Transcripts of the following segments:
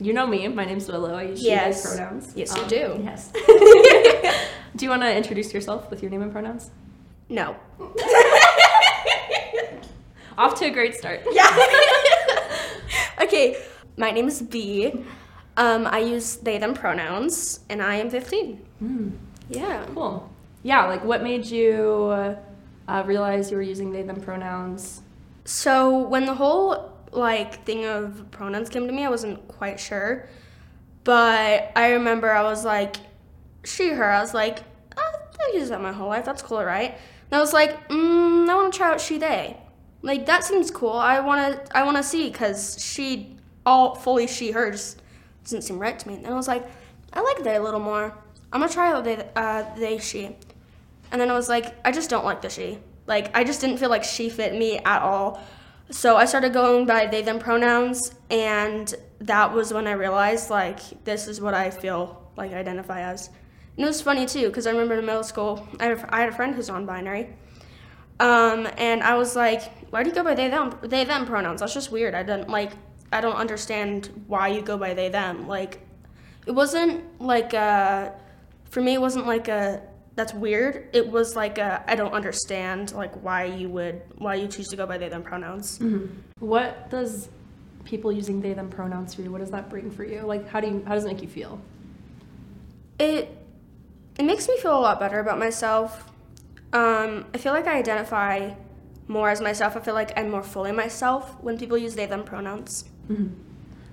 you know me. My name's Willow. I use Yes. she, they pronouns. Yes, you do. Yes. do you want to introduce yourself with your name and pronouns? No. Off to a great start. Yeah. okay, my name is B. Um, I use they them pronouns, and I am 15. Mm, Yeah. cool. Yeah, like what made you uh, realize you were using they them pronouns? So when the whole like thing of pronouns came to me, I wasn't quite sure. But I remember I was like, she, her. I was like, oh, I've used that my whole life. That's cool, right? And I was like, mm, I want to try out she, they. Like that seems cool. I want to, I want to see because she, all fully she, her just doesn't seem right to me. And I was like, I like they a little more. I'm gonna try out they, uh, they, she. And then I was like, I just don't like the she. Like, I just didn't feel like she fit me at all. So I started going by they, them pronouns, and that was when I realized, like, this is what I feel like I identify as. And it was funny, too, because I remember in middle school, I had, I had a friend who's non binary. Um, and I was like, why do you go by they, them, they, them pronouns? That's just weird. I don't, like, I don't understand why you go by they, them. Like, it wasn't like, uh, for me, it wasn't like a, that's weird. It was like a, I don't understand like why you would why you choose to go by they them pronouns. What does people using they them pronouns for you? What does that bring for you? Like how do you how does it make you feel? It it makes me feel a lot better about myself. Um, I feel like I identify more as myself. I feel like I'm more fully myself when people use they them pronouns.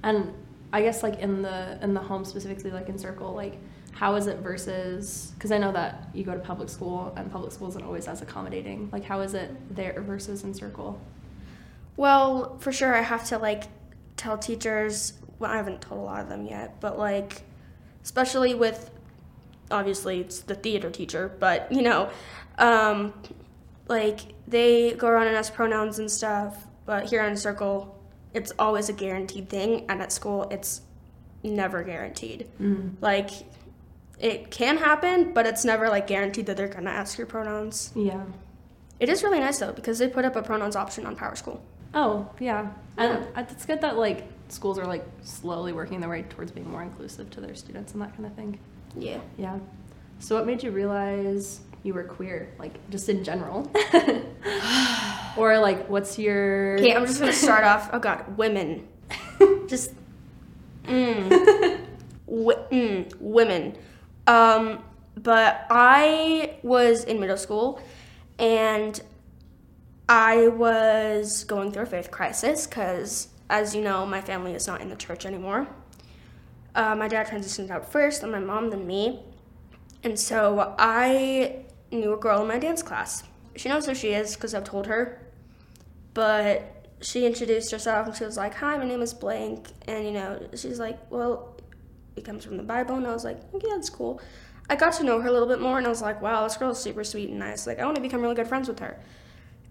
And I guess like in the in the home specifically, like Encircle, like how is it versus? Because I know that you go to public school and public school isn't always as accommodating. Like how is it there versus Encircle? Well, for sure, I have to like tell teachers. Well, I haven't told a lot of them yet, but like, especially with obviously it's the theater teacher, but you know, um, like they go around and ask pronouns and stuff. But here in Circle, it's always a guaranteed thing, and at school, it's never guaranteed. Like, it can happen, but it's never like guaranteed that they're gonna ask your pronouns. Yeah. It is really nice though because they put up a pronouns option on PowerSchool. Oh yeah, and it's good that like schools are like slowly working their way towards being more inclusive to their students and that kind of thing. Yeah. Yeah. So what made you realize you were queer, like just in general? or like what's your Okay, I'm just gonna start off. Oh God, women. just, mm, w- mm, women. Um, but I was in middle school, and I was going through a faith crisis because, as you know, my family is not in the church anymore. Uh, my dad transitioned out first, and my mom then me. And so I knew a girl in my dance class. She knows who she is because I've told her but she introduced herself and she was like, "Hi, my name is blank," and you know, she's like, "Well, it comes from the Bible," and I was like, "Okay, that's cool." I got to know her a little bit more, and I was like, "Wow, this girl is super sweet and nice. Like, I want to become really good friends with her."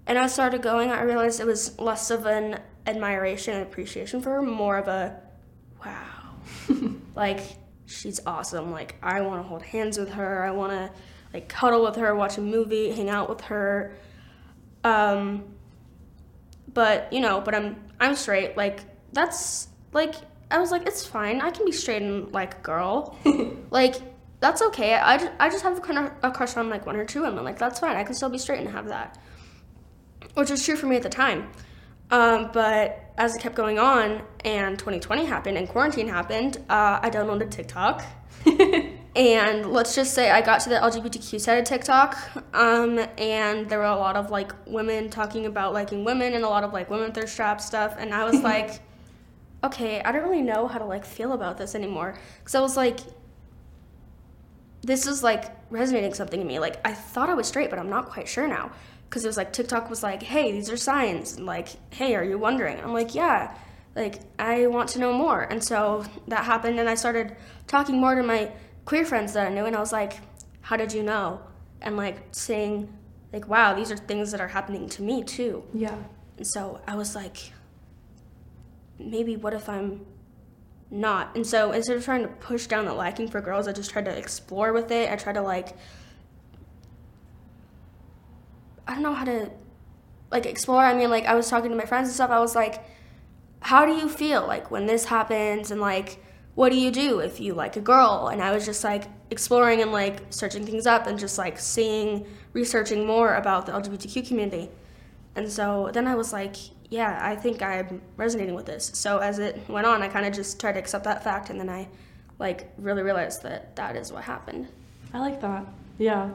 And I started going. I realized it was less of an admiration and appreciation for her, more of a, "Wow, like she's awesome. Like, I want to hold hands with her. I want to like cuddle with her, watch a movie, hang out with her." Um, but you know but i'm i'm straight like that's like i was like it's fine. I can be straight and like a girl. Like that's okay. I just, I just have kind of a crush on like one or two women. Like that's fine. I can still be straight and have that. Which was true for me at the time. Um, but as it kept going on and 2020 happened and quarantine happened uh, i downloaded tiktok. And let's just say I got to the LGBTQ side of TikTok, um, and there were a lot of like women talking about liking women and a lot of like women thirst trap stuff, and I was like, okay, I don't really know how to like feel about this anymore, because I was like, this is like resonating something in me. Like I thought I was straight, but I'm not quite sure now, because it was like TikTok was like, hey, these are signs, and like, hey, are you wondering? I'm like, yeah. Like I want to know more, and so that happened, and I started talking more to my queer friends that I knew, and I was like, "How did you know?" And like saying, like, "Wow, these are things that are happening to me too." Yeah. And so I was like, maybe what if I'm not? And so instead of trying to push down the liking for girls, I just tried to explore with it. I tried to like, I don't know how to like explore. I mean, like I was talking to my friends and stuff. I was like, how do you feel like when this happens and like what do you do if you like a girl and i was just like exploring and like searching things up and just like seeing researching more about the lgbtq community and so then i was like yeah i think i'm resonating with this so as it went on i kind of just tried to accept that fact and then i like really realized that that is what happened I like that. Yeah.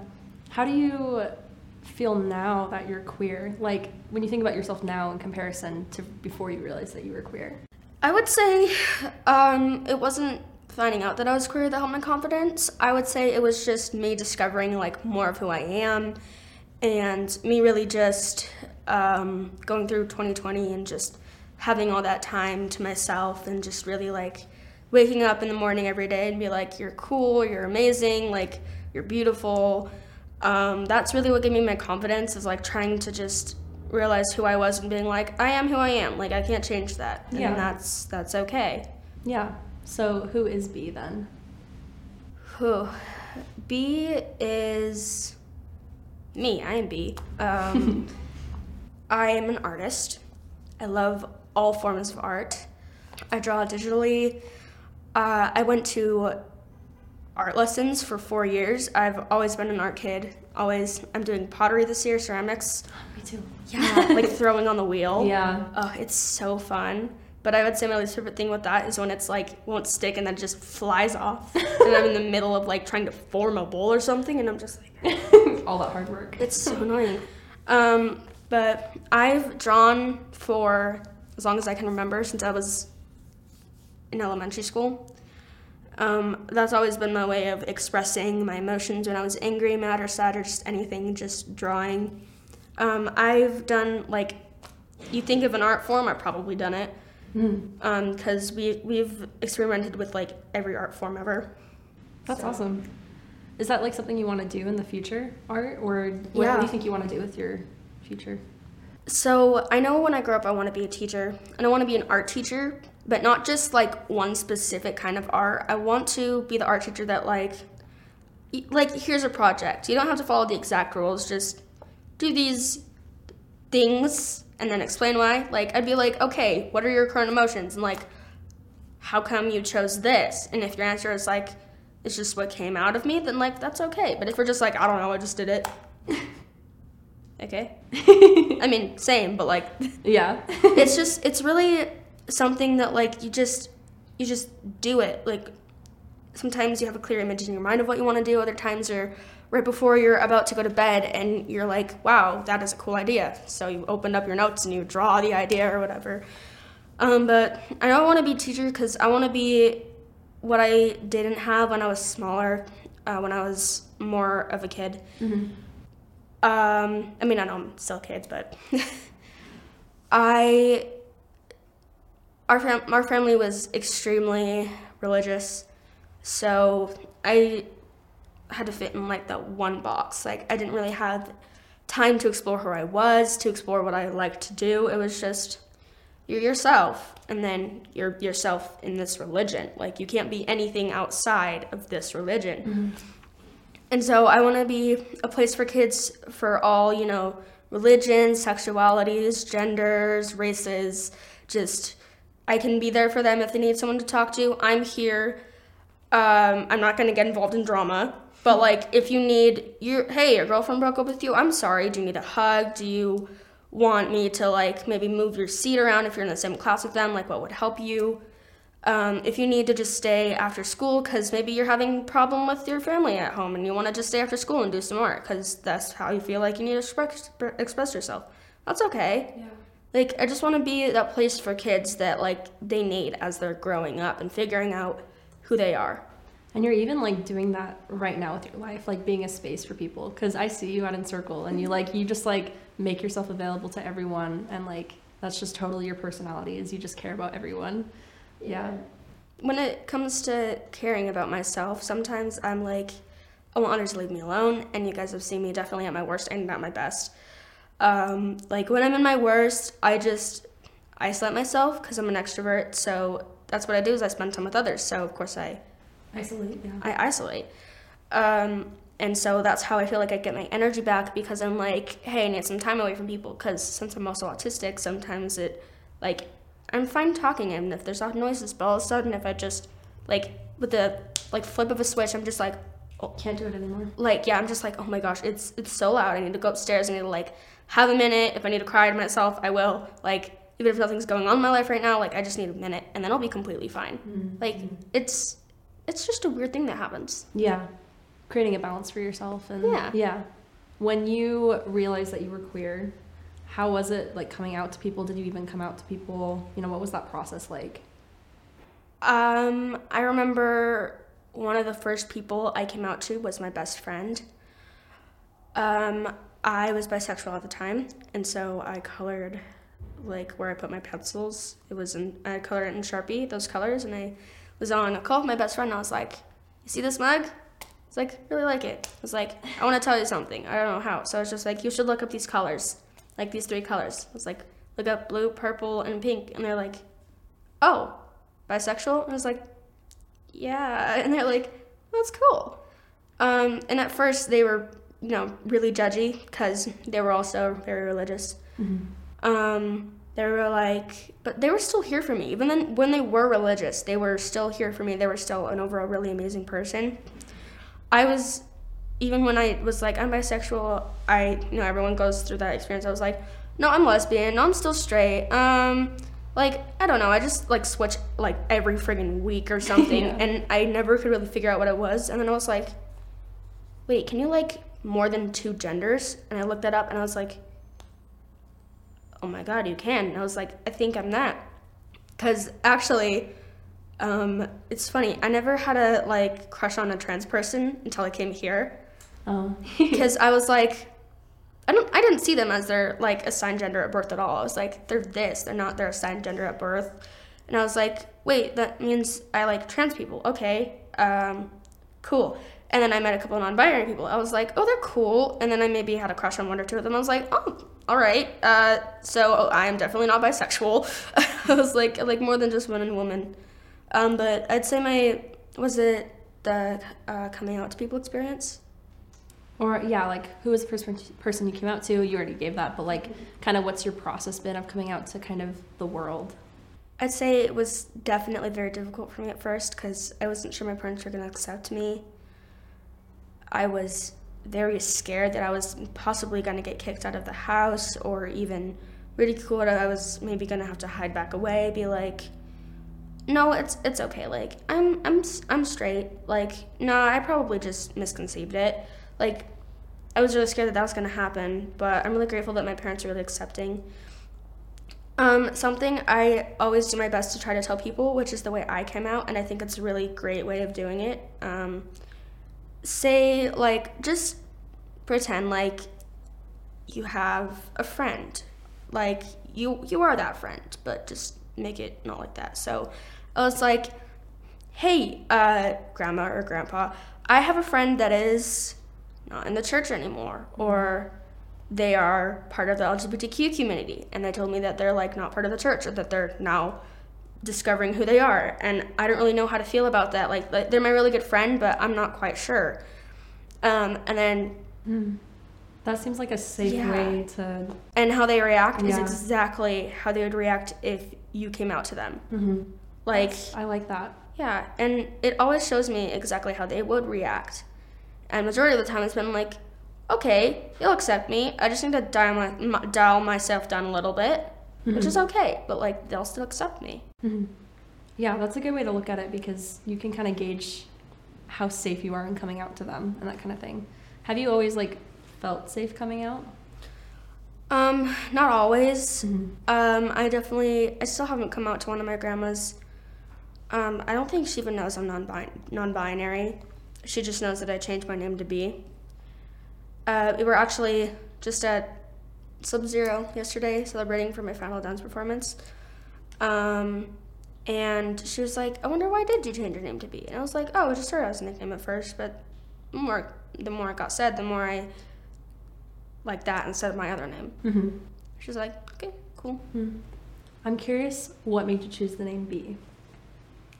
How do you feel now that you're queer? Like when you think about yourself now in comparison to before you realized that you were queer? I would say um, it wasn't finding out that I was queer that helped my confidence. I would say it was just me discovering like more of who I am and me really just um, going through 2020 and just having all that time to myself and just really like waking up in the morning every day and be like, you're cool, you're amazing, like, you're beautiful. Um, that's really what gave me my confidence is like trying to just realize who I was and being like, I am who I am. Like, I can't change that. And Yeah. that's, that's okay. Yeah. So who is B then? Who? B is me. I am B. Um, I am an artist. I love all forms of art. I draw digitally. Uh, I went to art lessons for four years. I've always been an art kid. Always. I'm doing pottery this year, ceramics. Me too. Yeah, like throwing on the wheel. Yeah. Oh, it's so fun. But I would say my least favorite thing with that is when it's like won't stick and then just flies off. and I'm in the middle of like trying to form a bowl or something and I'm just like All that hard work. it's so annoying. Um, but I've drawn for as long as I can remember since I was in elementary school. Um, that's always been my way of expressing my emotions when I was angry, mad, or sad, or just anything, just drawing. Um, I've done like, you think of an art form, I've probably done it Mm. because we we've experimented with like every art form ever. That's So- awesome. Is that like something you want to do in the future, art, or what Yeah. do you think you want to do with your future? So I know when I grow up, I want to be a teacher, and I want to be an art teacher, but not just like one specific kind of art. I want to be the art teacher that like, like here's a project. You don't have to follow the exact rules. Just do these things and then explain why. Like I'd be like, okay, what are your current emotions, and like, how come you chose this? And if your answer is like, it's just what came out of me, then like that's okay. But if we're just like, I don't know, I just did it. okay. I mean, same, but like, Yeah. it's just, it's really something that like you just, you just do it. Like, sometimes you have a clear image in your mind of what you want to do. Other times you're right before you're about to go to bed and you're like, wow, that is a cool idea. So you open up your notes and you draw the idea or whatever. Um, but I don't want to be a teacher because I want to be what I didn't have when I was smaller, uh, when I was more of a kid. hmm Um, I mean, I know I'm still kids, but I our fam- our family was extremely religious, so I had to fit in like that one box. Like I didn't really have time to explore who I was, to explore what I liked to do. It was just you're yourself, and then you're yourself in this religion. Like you can't be anything outside of this religion. And so I want to be a place for kids for all, you know, religions, sexualities, genders, races. Just, I can be there for them if they need someone to talk to. I'm here. Um, I'm not going to get involved in drama. But, like, if you need, your, hey, your girlfriend broke up with you, I'm sorry. Do you need a hug? Do you want me to, like, maybe move your seat around if you're in the same class with them? Like, what would help you? Um, if you need to just stay after school because maybe you're having a problem with your family at home and you want to just stay after school and do some art because that's how you feel like you need to express, express yourself that's okay Yeah. like i just want to be that place for kids that like they need as they're growing up and figuring out who they are And you're even like doing that right now with your life, like being a space for people. Cause I see you out Encircle and you like, you just like make yourself available to everyone. And like, that's just totally your personality is you just care about everyone. Yeah. when it comes to caring about myself, sometimes I'm like, I want others to leave me alone. And you guys have seen me definitely at my worst and at my best. Um, like when I'm in my worst, I just isolate myself because I'm an extrovert. So that's what I do is I spend time with others. So of course I, Isolate. Yeah. I isolate. Um, and so that's how I feel like I get my energy back because I'm like, hey, I need some time away from people. Because since I'm also autistic, sometimes it, like, I'm fine talking and if there's loud noises, but all of a sudden if I just like with the like flip of a switch, I'm just like oh, Can't do it anymore. like yeah, I'm just like, oh my gosh, it's it's so loud. I need to go upstairs. I need to like have a minute. If I need to cry to myself, I will. Like even if nothing's going on in my life right now, like I just need a minute, and then I'll be completely fine. Mm-hmm. Like it's it's just a weird thing that happens. Yeah. Creating a balance for yourself and Yeah. Yeah. When you realized that you were queer, how was it like coming out to people? Did you even come out to people? You know, what was that process like? Um, I remember one of the first people I came out to was my best friend. Um, I was bisexual at the time, and so I colored like where I put my pencils. It was in I colored it in Sharpie, those colors, and I was on a call with my best friend. And I was like, "You see this mug?" It's like really like it. I was like, "I want to tell you something. I don't know how." So I was just like, "You should look up these colors, like these three colors." I was like, "Look up blue, purple, and pink," and they're like, "Oh." bisexual? And I was like, yeah. And they're like, that's cool. Um, and at first they were, you know, really judgy because they were also very religious. Um, they were like, but they were still here for me. Even then, when they were religious, they were still here for me. They were still an overall really amazing person. I was, even when I was like, I'm bisexual, I, you know, everyone goes through that experience. I was like, no, I'm lesbian. No, I'm still straight. Um, like, I don't know. I just like switch like every friggin' week or something. Yeah. And I never could really figure out what it was. And then I was like, wait, can you like more than two genders? And I looked that up and I was like, oh my god, you can. And I was like, I think I'm that. Because actually, um, it's funny. I never had a like crush on a trans person until I came here. Oh. Because I was like, I don't, I didn't see them as their like assigned gender at birth at all. I was like, they're this, they're not their assigned gender at birth. And I was like, wait, that means I like trans people. Okay, um, cool. And then I met a couple of non-binary people. I was like, oh, they're cool. And then I maybe had a crush on one or two of them. I was like, oh, all right. Uh, so I am definitely not bisexual. I was like, like more than just one and woman. Um, but I'd say my was it the uh, coming out to people experience. Or yeah, like who was the first person you came out to? You already gave that, but like kind of what's your process been of coming out to kind of the world? I'd say it was definitely very difficult for me at first because I wasn't sure my parents were going to accept me. I was very scared that I was possibly going to get kicked out of the house or even ridiculed. I was maybe going to have to hide back away, be like, "No, it's it's okay. Like I'm I'm I'm straight. Like no, I probably just misconceived it. Like I was really scared that that was going to happen, but I'm really grateful that my parents are really accepting. Um, something I always do my best to try to tell people, which is the way I came out, and I think it's a really great way of doing it. Um, say, like, just pretend like you have a friend. Like, you, you are that friend, but just make it not like that. So I was like, hey, uh, grandma or grandpa, I have a friend that is not in the church anymore, or they are part of the LGBTQ community, and they told me that they're like not part of the church, or that they're now discovering who they are, and I don't really know how to feel about that. Like, like they're my really good friend, but I'm not quite sure. Um, and then That seems like a safe Yeah. way to. and how they react is Yeah. exactly how they would react if you came out to them. Mm-hmm. Like, I like that. Yeah, and it always shows me exactly how they would react. And majority of the time, it's been like, okay, you'll accept me. I just need to dial my dial myself down a little bit, which is okay. But like, they'll still accept me. Yeah, that's a good way to look at it because you can kind of gauge how safe you are in coming out to them and that kind of thing. Have you always like felt safe coming out? Um, not always. Um, I definitely, I still haven't come out to one of my grandmas. Um, I don't think she even knows I'm non non-binary. She just knows that I changed my name to B. Uh, we were actually just at Sub Zero yesterday celebrating for my final dance performance. Um, and she was like, "I wonder why did you change your name to B?" And I was like, "Oh, I just started as a nickname at first, but the more the more it got said, the more I like that instead of my other name." Mm-hmm. She's like, "Okay, cool." I'm curious what made you choose the name B.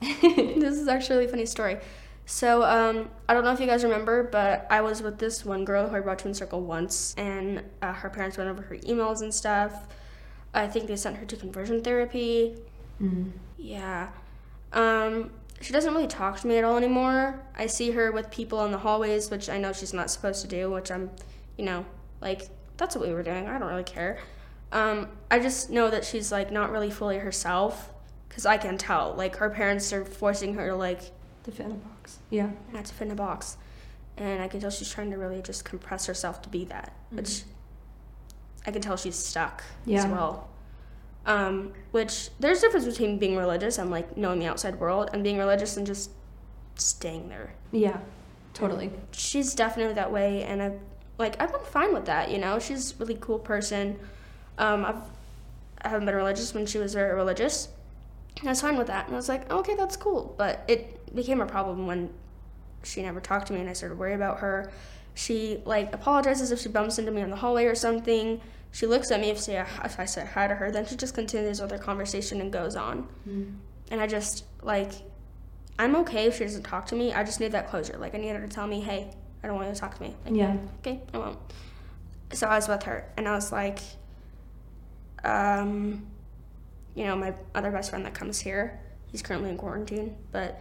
this is actually a really funny story. So, um, I don't know if you guys remember, but I was with this one girl who I brought to Encircle once, and uh, her parents went over her emails and stuff. I think they sent her to conversion therapy. Mm. Yeah. Um, she doesn't really talk to me at all anymore. I see her with people in the hallways, which I know she's not supposed to do, which I'm, you know, like, that's what we were doing. I don't really care. Um, I just know that she's, like, not really fully herself, because I can tell. Like, her parents are forcing her to, like, The fit in a box. Yeah. not to fit in a box. And I can tell she's trying to really just compress herself to be that, which I can tell she's stuck as well. Um, which there's a difference between being religious and like knowing the outside world and being religious and just staying there. Yeah. Totally. She's definitely that way, and I've like I've been fine with that. You know, she's a really cool person. Um, I've I haven't been religious when she was very religious. And I was fine with that, and I was like, okay, that's cool. But it became a problem when she never talked to me, and I started worrying about her. She like apologizes if she bumps into me in the hallway or something. She looks at me if, say, if I say hi to her, then she just continues with her conversation and goes on. And I just like, I'm okay if she doesn't talk to me. I just need that closure. Like I need her to tell me, hey, I don't want you to talk to me. Like, Yeah. okay, I won't. So I was with her, and I was like, um, you know, my other best friend that comes here, he's currently in quarantine, but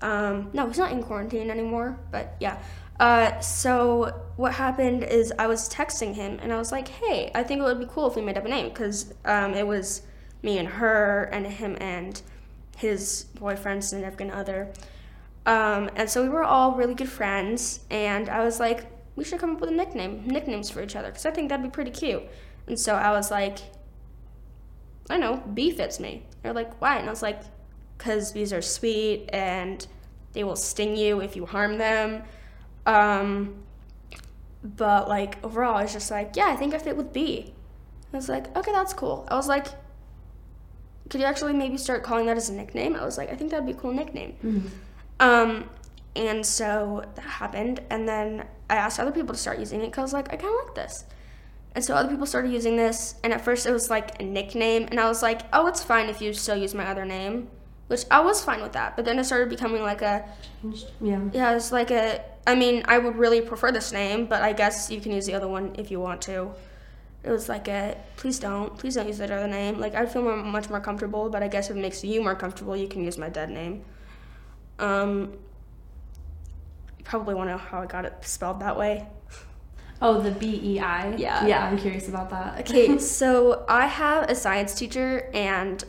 um, no, he's not in quarantine anymore. But yeah. Uh, so what happened is I was texting him, and I was like, hey, I think it would be cool if we made up a name, because um, it was me and her, and him and his boyfriend, significant other. Um, and so we were all really good friends, and I was like, we should come up with a nickname, nicknames for each other, because I think that'd be pretty cute. And so I was like, I know, B fits me. They're like, why? And I was like, because bees are sweet and they will sting you if you harm them. Um, but like overall, I was just like, yeah, I think I fit with B. I was like, okay, that's cool. I was like, could you actually maybe start calling that as a nickname? I was like, I think that'd be a cool nickname. Um, and so that happened, and then I asked other people to start using it because I was like, I kind of like this. And so other people started using this, and at first it was like a nickname, and I was like, oh, it's fine if you still use my other name, which I was fine with that. But then it started becoming like a, Yeah. yeah, it's like a, I mean, I would really prefer this name, but I guess you can use the other one if you want to. It was like a, please don't, please don't use that other name. Like, I'd feel more, much more comfortable, but I guess if it makes you more comfortable, you can use my dead name. Um, you probably want to know how I got it spelled that way. Oh, the B E I. Yeah. Yeah, I'm curious about that. Okay, so I have a science teacher, and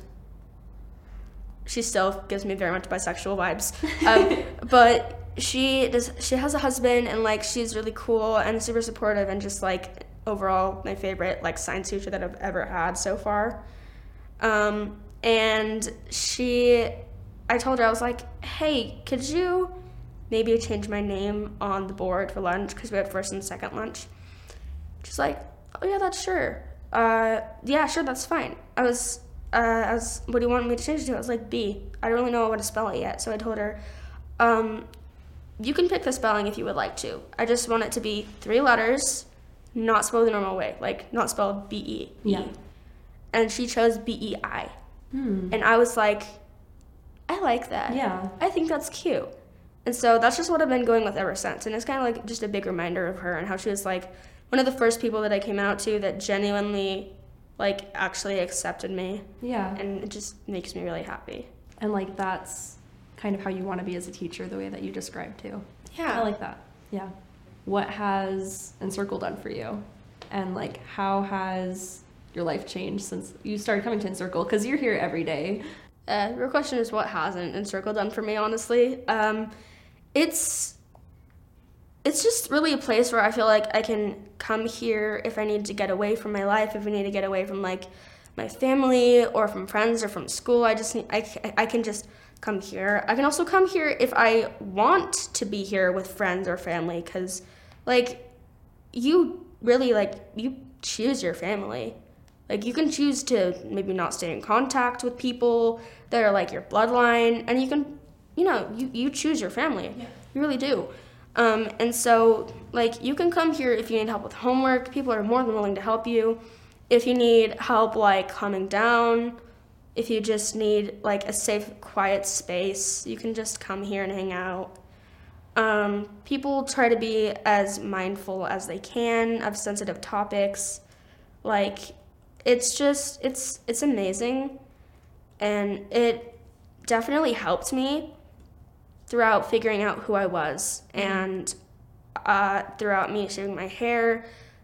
she still gives me very much bisexual vibes. Um, but she does. She has a husband, and like she's really cool and super supportive, and just like overall my favorite like science teacher that I've ever had so far. Um, and she, I told her I was like, hey, could you maybe change my name on the board for lunch because we had first and second lunch. She's like, oh yeah, that's sure. Uh, yeah, sure, that's fine. I was, uh, I was, what do you want me to change it to? I was like, B. I don't really know how to spell it yet, so I told her, um, you can pick the spelling if you would like to. I just want it to be three letters, not spelled the normal way, like not spelled B E. Yeah. And she chose B E I, Hmm. and I was like, I like that. Yeah. I think that's cute. And so that's just what I've been going with ever since. And it's kind of like just a big reminder of her and how she was like one of the first people that I came out to that genuinely like actually accepted me. Yeah. And it just makes me really happy. And like that's kind of how you want to be as a teacher, the way that you described too. Yeah. I like that. Yeah. What has Encircle done for you? And like how has your life changed since you started coming to Encircle? Because you're here every day. Uh, your question is what hasn't Encircle done for me, honestly. Um, it's it's just really a place where I feel like I can come here if I need to get away from my life, if I need to get away from like my family or from friends or from school. I just need, I can just come here. I can also come here if I want to be here with friends or family because like you really like you choose your family. Like you can choose to maybe not stay in contact with people that are like your bloodline, and you can, you know, you, you choose your family. You really do. Um, and so, like, you can come here if you need help with homework. People are more than willing to help you. If you need help, like, calming down, if you just need, like, a safe, quiet space, you can just come here and hang out. Um, people try to be as mindful as they can of sensitive topics. Like, it's just, it's, it's amazing. and it definitely helped me throughout figuring out who I was and uh, throughout me shaving my hair,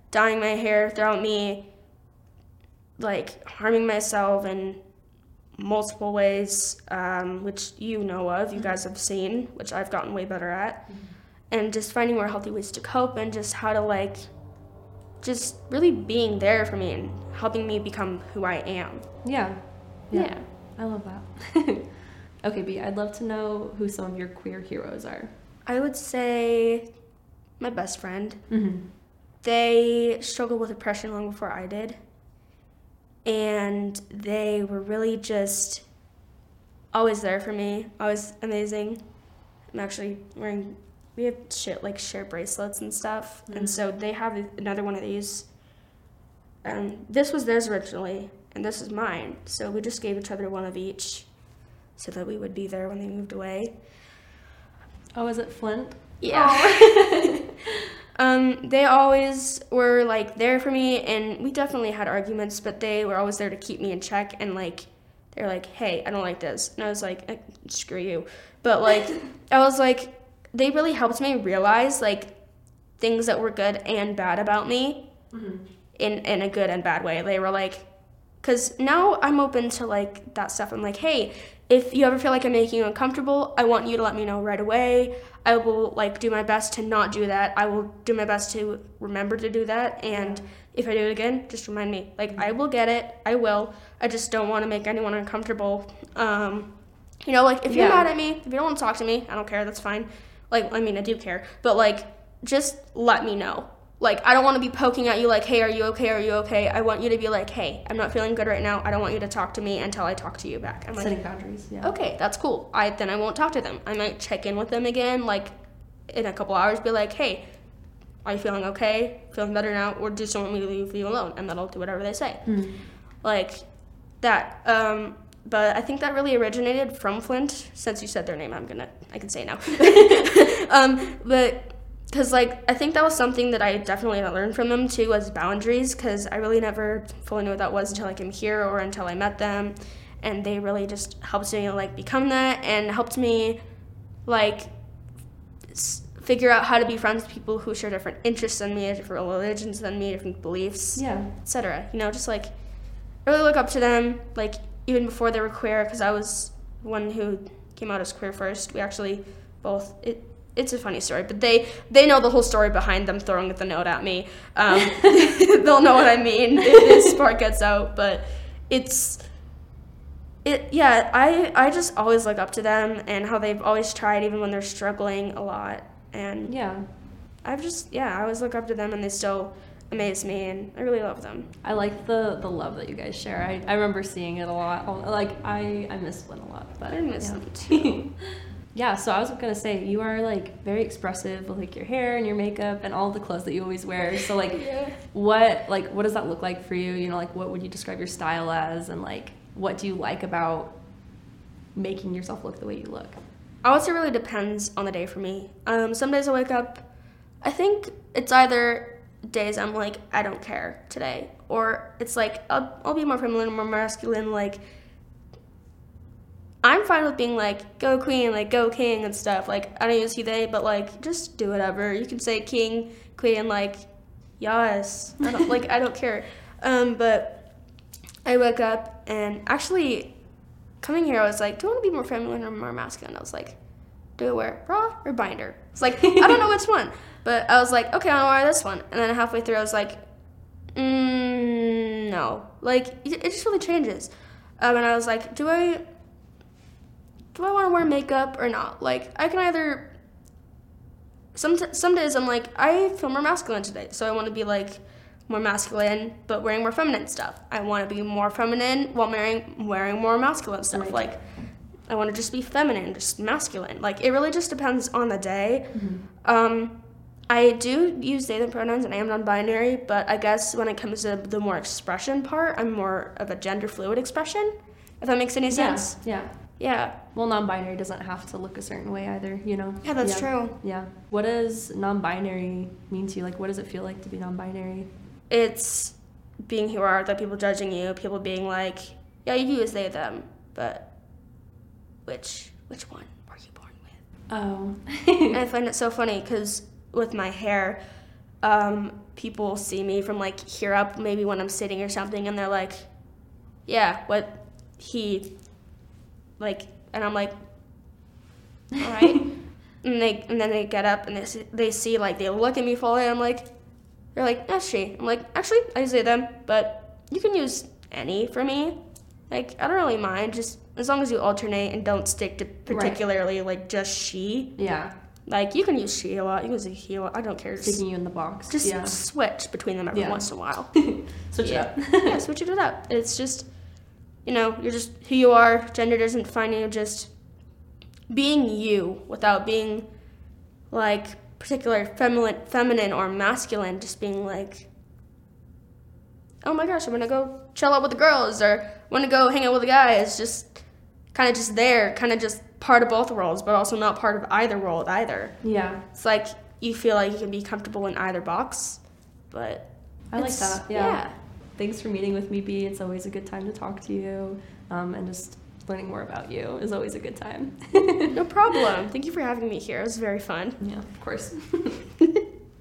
dyeing my hair, throughout me like harming myself in multiple ways, um, which you know of, you guys have seen, which I've gotten way better at, and just finding more healthy ways to cope and just how to like, just really being there for me and helping me become who I am. Yeah. Yeah. I love that. okay, B, I'd love to know who some of your queer heroes are. I would say my best friend. Mm-hmm. They struggled with depression long before I did. And they were really just always there for me, always amazing. I'm actually wearing, we have shit like share bracelets and stuff. And so they have another one of these. Um, this was theirs originally, and this is mine. So we just gave each other one of each so that we would be there when they moved away. Oh, is it Flint? Yeah. um, they always were like there for me, and we definitely had arguments, but they were always there to keep me in check. And like, they're like, "Hey, I don't like this," and I was like, eh, "Screw you." But like, I was like, they really helped me realize like things that were good and bad about me in in a good and bad way. They were like, because now I'm open to like that stuff. I'm like, hey, if you ever feel like I'm making you uncomfortable, I want you to let me know right away. I will like do my best to not do that. I will do my best to remember to do that. And if I do it again, just remind me. Like I will get it. I will. I just don't want to make anyone uncomfortable. Um, you know, like if you're Yeah. mad at me, if you don't want to talk to me, I don't care. That's fine. Like I mean, I do care, but like just let me know. Like I don't want to be poking at you like, "Hey, are you okay? Are you okay?" I want you to be like, "Hey, I'm not feeling good right now. I don't want you to talk to me until I talk to you back." I'm like, Setting boundaries. Yeah. "Okay, that's cool. I then I won't talk to them. I might check in with them again like in a couple hours be like, "Hey, are you feeling okay? Feeling better now or do you want me to leave you alone?" And then I'll do whatever they say. Like that um but I think that really originated from Flint. Since you said their name, I'm gonna I can say it now. um, but because like I think that was something that I definitely learned from them too was boundaries. Because I really never fully knew what that was until I came here or until I met them, and they really just helped me like become that and helped me like s- figure out how to be friends with people who share different interests than me, different religions than me, different beliefs Yeah. etc. You know, just like I really look up to them, like even before they were queer, because I was one who came out as queer first. We actually both it. It's a funny story, but they they know the whole story behind them throwing the note at me. Um, they'll know what I mean if this part gets out, but it's it. Yeah, I I just always look up to them and how they've always tried, even when they're struggling a lot. And Yeah. I've just yeah, I always look up to them, and they still amaze me, and I really love them. I like the the love that you guys share. I, I remember seeing it a lot. Like I I miss Flynn a lot, but I miss yeah. them too. Yeah. So I was gonna say you are like very expressive with like your hair and your makeup and all the clothes that you always wear. So like, Yeah. what like what does that look like for you? You know, like what would you describe your style as, and like what do you like about making yourself look the way you look? I would say really depends on the day for me. Um, some days I wake up, I think it's either days I'm like, I don't care today, or it's like, I'll, I'll be more feminine, more masculine, like, I'm fine with being like, go queen, like, go king and stuff. Like, I don't use he, they, but like, just do whatever. You can say king, queen, like, yes. I don't, like, I don't care. Um, but I woke up and actually, coming here, I was like, do I want to be more feminine or more masculine? I was like, do I wear bra or binder? It's like, I don't know which one. But I was like, okay, I'll wear this one. And then halfway through, I was like, mm, no. Like, it, it just really changes. Um, and I was like, do I, do I want to wear makeup or not? Like, I can either, some, some days I'm like, I feel more masculine today. So I want to be like, more masculine, but wearing more feminine stuff. I want to be more feminine while wearing wearing more masculine stuff. Right. Like, I want to just be feminine, just masculine. Like, it really just depends on the day. Um, I do use they them pronouns and I am non-binary, but I guess when it comes to the more expression part, I'm more of a gender fluid expression. If that makes any sense. Yeah. Yeah. Yeah. Well, non-binary doesn't have to look a certain way either. You know. Yeah, that's true. Yeah. What does non-binary mean to you? Like, what does it feel like to be non-binary? It's being who you are, like people judging you, people being like, yeah, you use they them, but which which one were you born with? Oh. and I find it so funny because with my hair, um, people see me from like here up, maybe when I'm sitting or something, and they're like, "Yeah, what he like," and I'm like, "All right." and they and then they get up and they see, they see like they look at me fully. And I'm like, they're like, "That's she." I'm like, actually, I say them, but you can use any for me. Like I don't really mind, just as long as you alternate and don't stick to particularly like just she. yeah. Like you can use she a lot, you can use he a lot. I don't care. Just, Sticking you in the box. just yeah. switch between them every Yeah. once in a while. Switch yeah. it up. yeah, switch it up. It's just, you know, you're just who you are. Gender doesn't define you. Just being you without being like particular feminine, feminine or masculine. Just being like, oh my gosh, I'm gonna go chill out with the girls, or want to go hang out with the guys. Just kind of just there, kind of just part of both worlds, but also not part of either world either. yeah. It's like you feel like you can be comfortable in either box, but I like that. Yeah. Thanks for meeting with me, B. It's always a good time to talk to you. Um, and just learning more about you is always a good time. No problem. Thank you for having me here. It was very fun. yeah, of course.